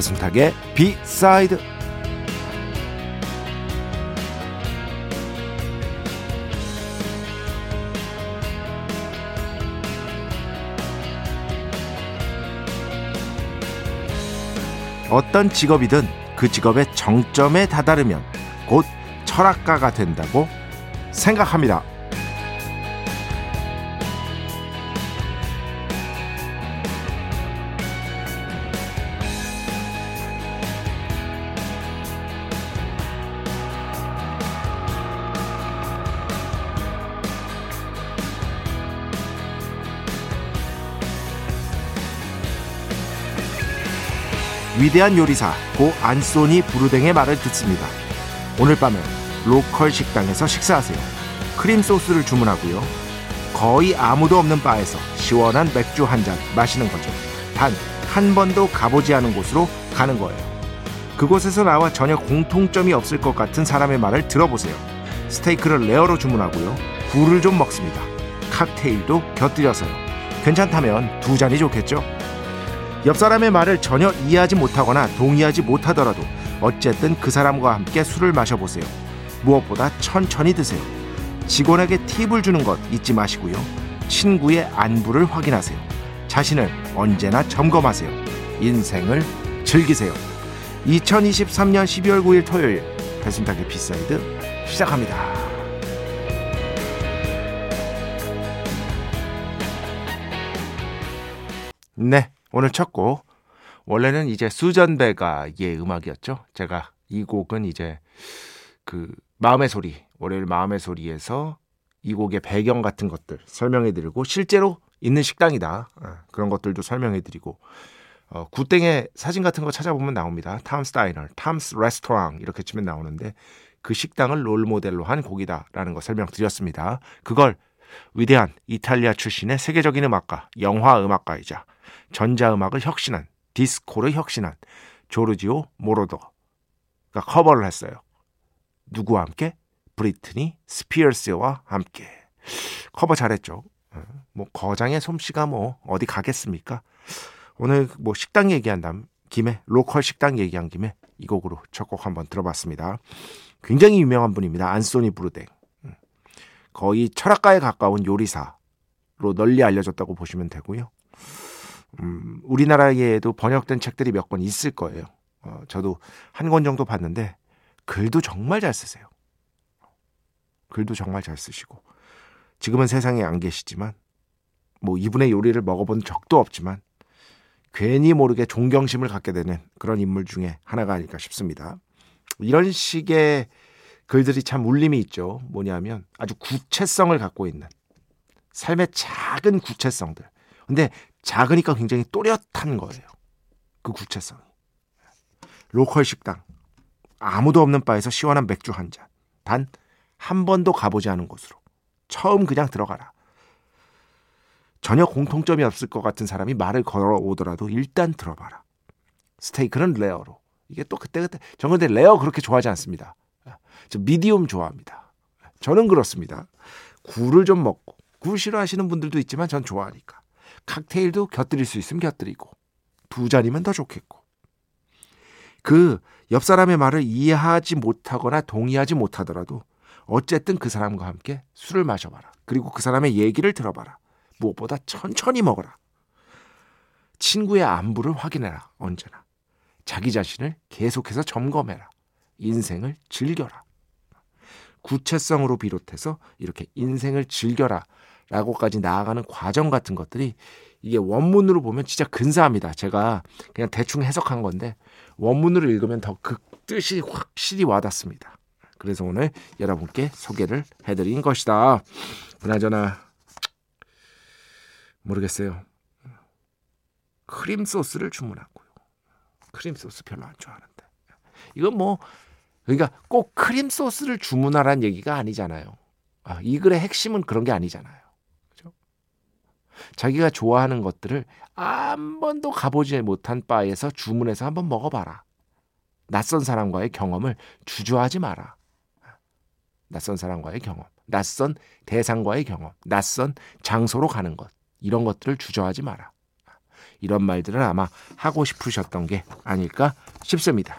배승탁의 비사이드 어떤 직업이든 그 직업의 정점에 다다르면 곧 철학가가 된다고 생각합니다. 위대한 요리사 고 안소니 부르댕의 말을 듣습니다. 오늘 밤에 로컬 식당에서 식사하세요. 크림 소스를 주문하고요. 거의 아무도 없는 바에서 시원한 맥주 한 잔 마시는 거죠. 단 한 번도 가보지 않은 곳으로 가는 거예요. 그곳에서 나와 전혀 공통점이 없을 것 같은 사람의 말을 들어보세요. 스테이크를 레어로 주문하고요. 굴을 좀 먹습니다. 칵테일도 곁들여서요. 괜찮다면 두 잔이 좋겠죠? 옆 사람의 말을 전혀 이해하지 못하거나 동의하지 못하더라도 어쨌든 그 사람과 함께 술을 마셔보세요. 무엇보다 천천히 드세요. 직원에게 팁을 주는 것 잊지 마시고요. 친구의 안부를 확인하세요. 자신을 언제나 점검하세요. 인생을 즐기세요. 2023년 12월 9일 토요일 배순탁의 B side 시작합니다. 네, 오늘 첫 곡 원래는 이제 수전 베가의 음악이었죠. 제가 이 곡은 이제 그 마음의 소리 월요일 마음의 소리에서 이 곡의 배경 같은 것들 설명해 드리고 실제로 있는 식당이다 어, 그런 것들도 설명해 드리고 어, 구땡의 사진 같은 거 찾아보면 나옵니다. 탐스 다이너, 탐스 레스토랑 이렇게 치면 나오는데 그 식당을 롤 모델로 한 곡이다라는 거 설명드렸습니다. 그걸 위대한 이탈리아 출신의 세계적인 음악가, 영화 음악가이자 전자음악을 혁신한 디스코를 혁신한 조르지오 모로더가 커버를 했어요. 누구와 함께? 브리트니 스피어스와 함께 커버 잘했죠. 어, 뭐 거장의 솜씨가 뭐 어디 가겠습니까? 오늘 뭐 식당 얘기한 김에 로컬 식당 얘기한 김에 이 곡으로 첫 곡 한번 들어봤습니다. 굉장히 유명한 분입니다. 안소니 브루댕. 음, 거의 철학가에 가까운 요리사로 널리 알려졌다고 보시면 되고요. 음, 우리나라에도 번역된 책들이 몇 권 있을 거예요. 어, 저도 한 권 정도 봤는데 글도 정말 잘 쓰세요. 글도 정말 잘 쓰시고 지금은 세상에 안 계시지만 뭐 이분의 요리를 먹어본 적도 없지만 괜히 모르게 존경심을 갖게 되는 그런 인물 중에 하나가 아닐까 싶습니다. 이런 식의 글들이 참 울림이 있죠. 뭐냐면 아주 구체성을 갖고 있는 삶의 작은 구체성들. 근데 작으니까 굉장히 또렷한 거예요. 그 구체성이. 로컬 식당. 아무도 없는 바에서 시원한 맥주 한 잔. 단 한 번도 가보지 않은 곳으로. 처음 그냥 들어가라. 전혀 공통점이 없을 것 같은 사람이 말을 걸어오더라도 일단 들어봐라. 스테이크는 레어로. 이게 또 그때그때. 저는 근데 레어 그렇게 좋아하지 않습니다. 저 미디움 좋아합니다. 저는 그렇습니다. 굴을 좀 먹고. 굴 싫어하시는 분들도 있지만 전 좋아하니까. 칵테일도 곁들일 수 있으면 곁들이고. 두 잔이면 더 좋겠고. 그 옆 사람의 말을 이해하지 못하거나 동의하지 못하더라도 어쨌든 그 사람과 함께 술을 마셔봐라. 그리고 그 사람의 얘기를 들어봐라. 무엇보다 천천히 먹어라. 친구의 안부를 확인해라. 언제나. 자기 자신을 계속해서 점검해라. 인생을 즐겨라. 구체성으로 비롯해서 이렇게 인생을 즐겨라. 라고까지 나아가는 과정 같은 것들이 이게 원문으로 보면 진짜 근사합니다. 제가 그냥 대충 해석한 건데 원문으로 읽으면 더 그 뜻이 확실히 와닿습니다. 그래서 오늘 여러분께 소개를 해드린 것이다. 그나저나 모르겠어요. 크림 소스를 주문하고요. 크림 소스 별로 안 좋아하는데. 이건 뭐 그러니까 꼭 크림 소스를 주문하라는 얘기가 아니잖아요. 아, 이 글의 핵심은 그런 게 아니잖아요. 그죠? 자기가 좋아하는 것들을 한 번도 가보지 못한 바에서 주문해서 한번 먹어봐라. 낯선 사람과의 경험을 주저하지 마라. 낯선 사람과의 경험, 낯선 대상과의 경험, 낯선 장소로 가는 것, 이런 것들을 주저하지 마라. 이런 말들을 아마 하고 싶으셨던 게 아닐까 싶습니다.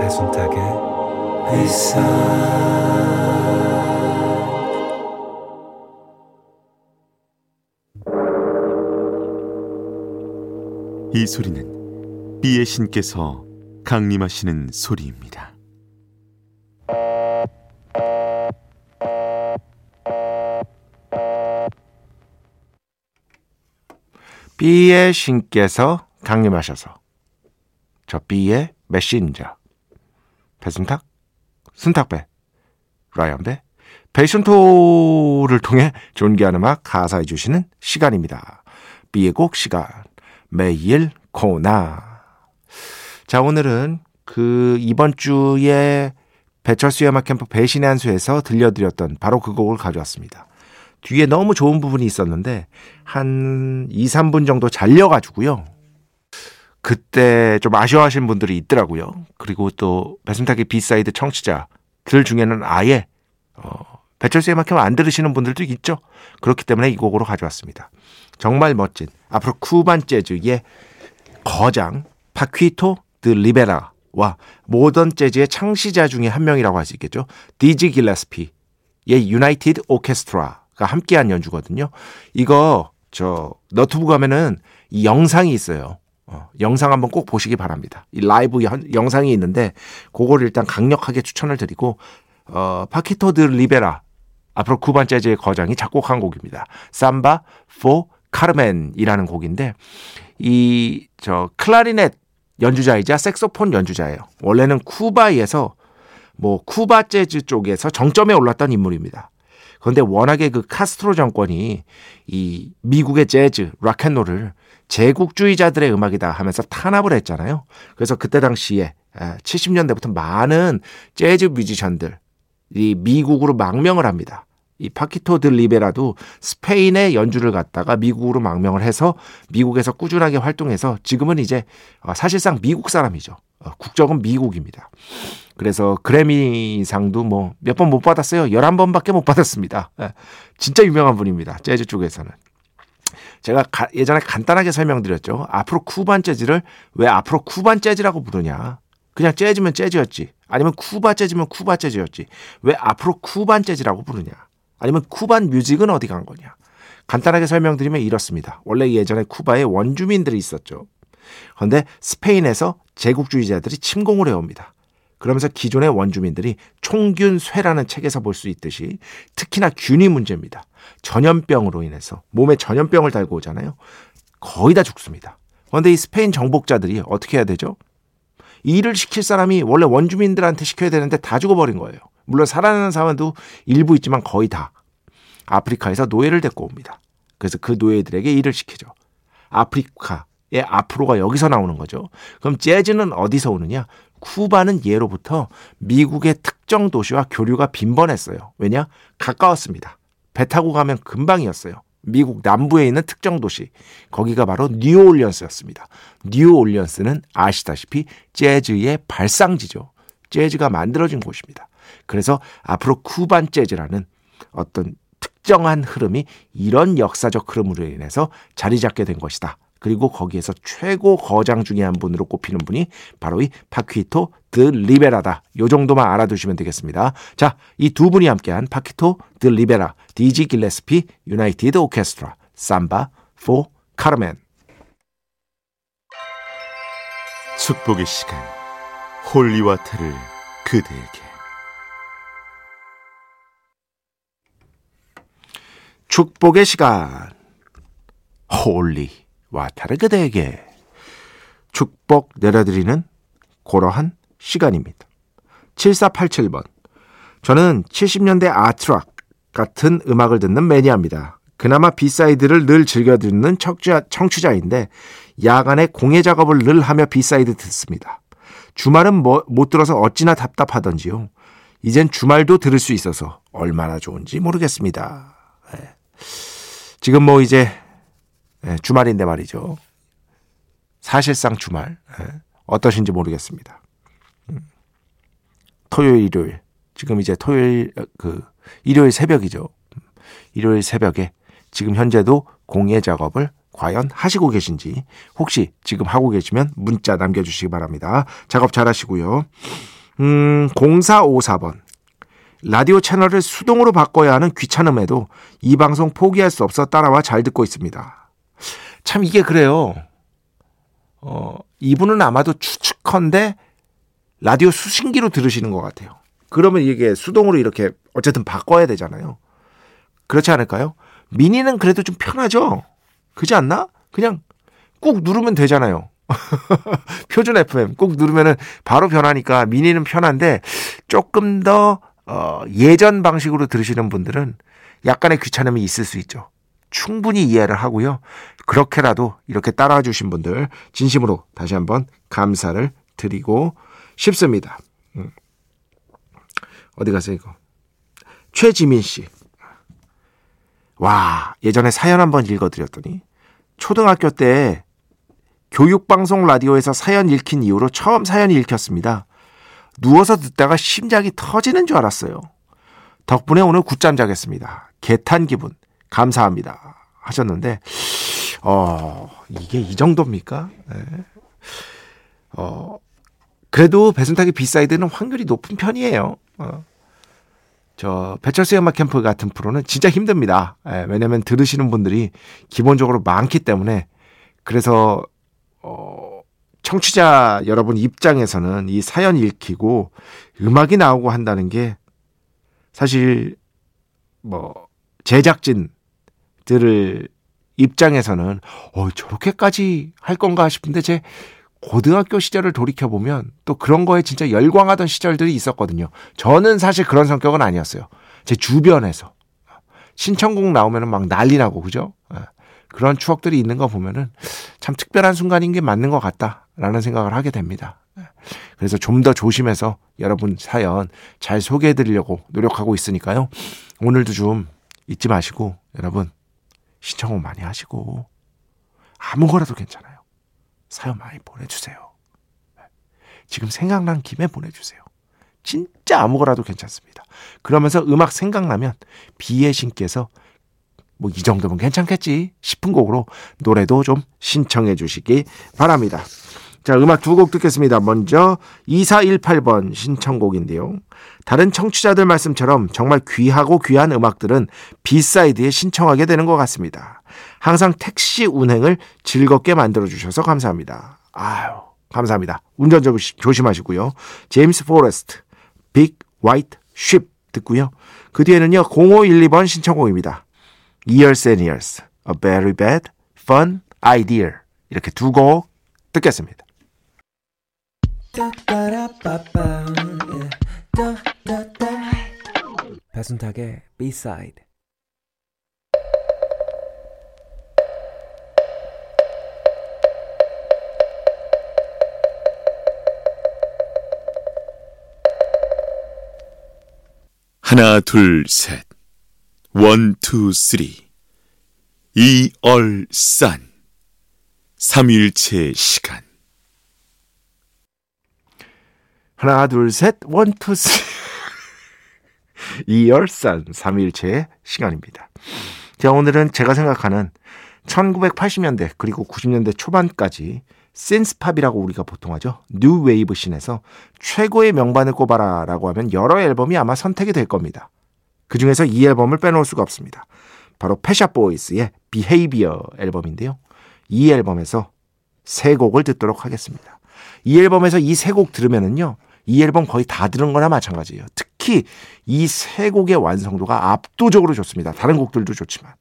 배순탁의 회사 이 소리는 비의 신께서 강림하시는 소리입니다. B의 신께서 강림하셔서 저 B의 메신저 배순탁, 순탁배, 라이언배, 배순토를 통해 존귀한 음악 가사해 주시는 시간입니다. B의 곡 시간 매일 코너 자 오늘은 그 이번 주에 배철수의 음악 캠프 배신의 한 수에서 들려드렸던 바로 그 곡을 가져왔습니다. 뒤에 너무 좋은 부분이 있었는데 한 2, 3분 정도 잘려가지고요. 그때 좀 아쉬워하시는 분들이 있더라고요. 그리고 또 배순탁의 B side 청취자들 중에는 아예 어, 배철수의 음악캠 안 들으시는 분들도 있죠. 그렇기 때문에 이 곡으로 가져왔습니다. 정말 멋진 Afro-Cuban 재즈의 거장 파퀴토 드 리베라와 모던 재즈의 창시자 중에 한 명이라고 할 수 있겠죠. 디지 길레스피의 United 오케스트라가 함께한 연주거든요. 이거 저 너튜브 가면은 이 영상이 있어요. 어, 영상 한번 꼭 보시기 바랍니다. 이 라이브 연, 영상이 있는데 그거를 일단 강력하게 추천을 드리고 어, 파키토 드 리베라 Afro-Cuban 재즈의 거장이 작곡한 곡입니다. Samba for Carmen이라는 곡인데 이 저 클라리넷 연주자이자 색소폰 연주자예요. 원래는 쿠바에서 뭐 쿠바 재즈 쪽에서 정점에 올랐던 인물입니다. 그런데 워낙에 그 카스트로 정권이 이 미국의 재즈, 락앤롤을 제국주의자들의 음악이다 하면서 탄압을 했잖아요. 그래서 그때 당시에 70년대부터 많은 재즈 뮤지션들 이 미국으로 망명을 합니다. 이 파키토 들 리베라도 스페인의 연주를 갖다가 미국으로 망명을 해서 미국에서 꾸준하게 활동해서 지금은 이제 어, 사실상 미국 사람이죠. 어, 국적은 미국입니다. 그래서 그래미상도 뭐 몇 번 못 받았어요. 11번밖에 못 받았습니다. 예, 진짜 유명한 분입니다. 재즈 쪽에서는. 제가 가, 예전에 간단하게 설명드렸죠. 앞으로 쿠반 재즈를 왜 앞으로 쿠반 재즈라고 부르냐. 그냥 재즈면 재즈였지. 아니면 쿠바 재즈면 쿠바 재즈였지. 왜 앞으로 쿠반 재즈라고 부르냐. 아니면 쿠반 뮤직은 어디 간 거냐. 간단하게 설명드리면 이렇습니다. 원래 예전에 쿠바에 원주민들이 있었죠. 그런데 스페인에서 제국주의자들이 침공을 해옵니다. 그러면서 기존의 원주민들이 총균쇠라는 책에서 볼 수 있듯이 특히나 균이 문제입니다. 전염병으로 인해서 몸에 전염병을 달고 오잖아요. 거의 다 죽습니다. 그런데 이 스페인 정복자들이 어떻게 해야 되죠? 일을 시킬 사람이 원래 원주민들한테 시켜야 되는데 다 죽어버린 거예요. 물론 살아나는 사람도 일부 있지만 거의 다. 아프리카에서 노예를 데리고 옵니다. 그래서 그 노예들에게 일을 시키죠. 아프리카의 앞으로가 여기서 나오는 거죠. 그럼 재즈는 어디서 오느냐? 쿠바는 예로부터 미국의 특정 도시와 교류가 빈번했어요. 왜냐? 가까웠습니다. 배 타고 가면 금방이었어요. 미국 남부에 있는 특정 도시. 거기가 바로 뉴올리언스였습니다. 뉴올리언스는 아시다시피 재즈의 발상지죠. 재즈가 만들어진 곳입니다. 그래서 앞으로 쿠반 재즈라는 어떤 특정한 흐름이 이런 역사적 흐름으로 인해서 자리 잡게 된 것이다. 그리고 거기에서 최고 거장 중에 한 분으로 꼽히는 분이 바로 이 파퀴토 드 리베라다. 요 정도만 알아두시면 되겠습니다. 자, 이 두 분이 함께한 파퀴토 드 리베라, 디지 길레스피 United 오케스트라, Samba for Carmen. 축복의 시간 Holy Water를 그대에게 축복의 시간 Holy Water를 그대에게 축복 내려드리는 고러한 시간입니다. 7487번 저는 70년대 art rock 같은 음악을 듣는 매니아입니다. 그나마 B side를 늘 즐겨 듣는 청취자, 청취자 인데 야간에 공예 작업을 늘 하며 B side 듣습니다. 주말은 뭐, 못 들어서 어찌나 답답하던지요. 이젠 주말도 들을 수 있어서 얼마나 좋은지 모르겠습니다. 네. 지금 뭐 이제 네, 주말인데 말이죠. 사실상 주말 네. 어떠신지 모르겠습니다. 음. 토요일, 일요일 지금 이제 토요일 그 일요일 새벽이죠. 일요일 새벽에 지금 현재도 공예 작업을 과연 하시고 계신지 혹시 지금 하고 계시면 문자 남겨주시기 바랍니다. 작업 잘 하시고요. 음, 0454번. 라디오 채널을 수동으로 바꿔야 하는 귀찮음에도 이 방송 포기할 수 없어 따라와 잘 듣고 있습니다. 참 이게 그래요. 어, 이분은 아마도 추측컨대 라디오 수신기로 들으시는 것 같아요. 그러면 이게 수동으로 이렇게 어쨌든 바꿔야 되잖아요. 그렇지 않을까요? 미니는 그래도 좀 편하죠? 그지 않나? 그냥 꾹 누르면 되잖아요. 표준 FM 꾹 누르면은 바로 변하니까 미니는 편한데 조금 더 어, 예전 방식으로 들으시는 분들은 약간의 귀찮음이 있을 수 있죠. 충분히 이해를 하고요. 그렇게라도 이렇게 따라와 주신 분들 진심으로 다시 한번 감사를 드리고 싶습니다. 음. 어디 가세요, 이거? 최지민 씨. 와, 예전에 사연 한번 읽어드렸더니 초등학교 때 교육방송 라디오에서 사연 읽힌 이후로 처음 사연이 읽혔습니다. 누워서 듣다가 심장이 터지는 줄 알았어요. 덕분에 오늘 굿잠 자겠습니다. 개탄 기분 감사합니다. 하셨는데 어 이게 이 정도입니까? 네. 어 그래도 배순탁의 B side는 확률이 높은 편이에요. 어. 저 배철수 음악 캠프 같은 프로는 진짜 힘듭니다. 예, 왜냐면 들으시는 분들이 기본적으로 많기 때문에 그래서 어 청취자 여러분 입장에서는 이 사연 읽히고 음악이 나오고 한다는 게 사실 뭐 제작진 들을 입장에서는 어 저렇게까지 할 건가 싶은데 제 고등학교 시절을 돌이켜 보면 또 그런 거에 진짜 열광하던 시절들이 있었거든요. 저는 사실 그런 성격은 아니었어요. 제 주변에서 신청곡 나오면은 막 난리 나고 그죠? 예. 그런 추억들이 있는 거 보면은 참 특별한 순간인 게 맞는 것 같다라는 생각을 하게 됩니다. 예. 그래서 좀 더 조심해서 여러분 사연 잘 소개해 드리려고 노력하고 있으니까요. 오늘도 좀 잊지 마시고 여러분 신청곡 많이 하시고 아무거라도 괜찮아요. 사연 많이 보내주세요. 지금 생각난 김에 보내주세요. 진짜 아무거라도 괜찮습니다. 그러면서 음악 생각나면 비의 신께서 뭐 이 정도면 괜찮겠지 싶은 곡으로 노래도 좀 신청해 주시기 바랍니다. 자, 음악 두 곡 듣겠습니다. 먼저 2418번 신청곡인데요. 다른 청취자들 말씀처럼 정말 귀하고 귀한 음악들은 비사이드에 신청하게 되는 것 같습니다. 항상 택시 운행을 즐겁게 만들어 주셔서 감사합니다. 아유, 감사합니다. 운전 좀 조심하시고요. 제임스 포레스트, Big White Ship 듣고요. 그 뒤에는요. 0512번 신청곡입니다. Years and Years, A Very Bad Fun Idea 이렇게 두 곡 듣겠습니다. 예. 배순탁의 B-side 하나 둘셋 one, two, three. 一二三. 삼일체 시간. 하나, 둘, 셋, one, two, three. 一二三 3일체의 시간입니다. 자, 오늘은 제가 생각하는 1980년대 그리고 90년대 초반까지 synth-pop이라고 우리가 보통 하죠. 뉴 웨이브 scene에서 최고의 명반을 꼽아라라고 하면 여러 앨범이 아마 선택이 될 겁니다. 그 중에서 이 앨범을 빼놓을 수가 없습니다. 바로 패샤 보이스의 비헤이비어 앨범인데요. 이 앨범에서 세 곡을 듣도록 하겠습니다. 이 앨범에서 이 세 곡 들으면은요. 이 앨범 거의 다 들은 거나 마찬가지예요. 특히 이 세 곡의 완성도가 압도적으로 좋습니다. 다른 곡들도 좋지만.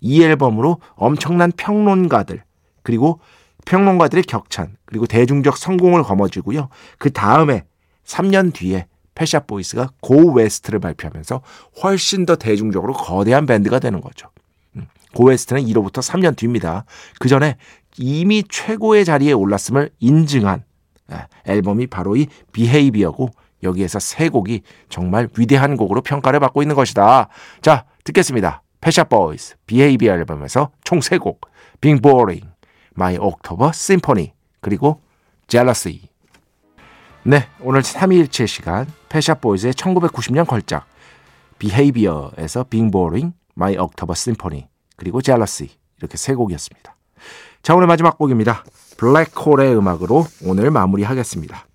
이 앨범으로 엄청난 평론가들, 그리고 평론가들의 격찬, 그리고 대중적 성공을 거머쥐고요. 그 다음에 3년 뒤에 Pet Shop Boys가 Go West를 발표하면서 훨씬 더 대중적으로 거대한 밴드가 되는 거죠. 음, Go West는 이로부터 3년 뒤입니다. 그 전에 이미 최고의 자리에 올랐음을 인증한 예, 앨범이 바로 이 Behavior고 여기에서 세 곡이 정말 위대한 곡으로 평가를 받고 있는 것이다. 자, 듣겠습니다. Pet Shop Boys Behavior 앨범에서 총 세 곡. Being Boring, My October Symphony, 그리고 Jealousy. 네, 오늘 3일체 시간 Pet Shop Boys의 1990년 걸작 Behavior에서 Being Boring, My October Symphony, 그리고 Jealousy 이렇게 세 곡이었습니다. 자, 오늘 마지막 곡입니다. 블랙홀의 음악으로 오늘 마무리하겠습니다.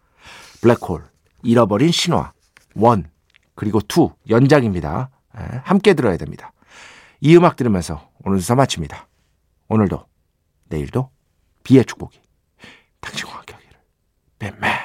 블랙홀, 잃어버린 신화, one, 그리고 two, 연작입니다. 예, 함께 들어야 됩니다. 이 음악 들으면서 오늘 수사 마칩니다. 오늘도, 내일도, 비의 축복이 당신과 함께 하기를. 뱀맨.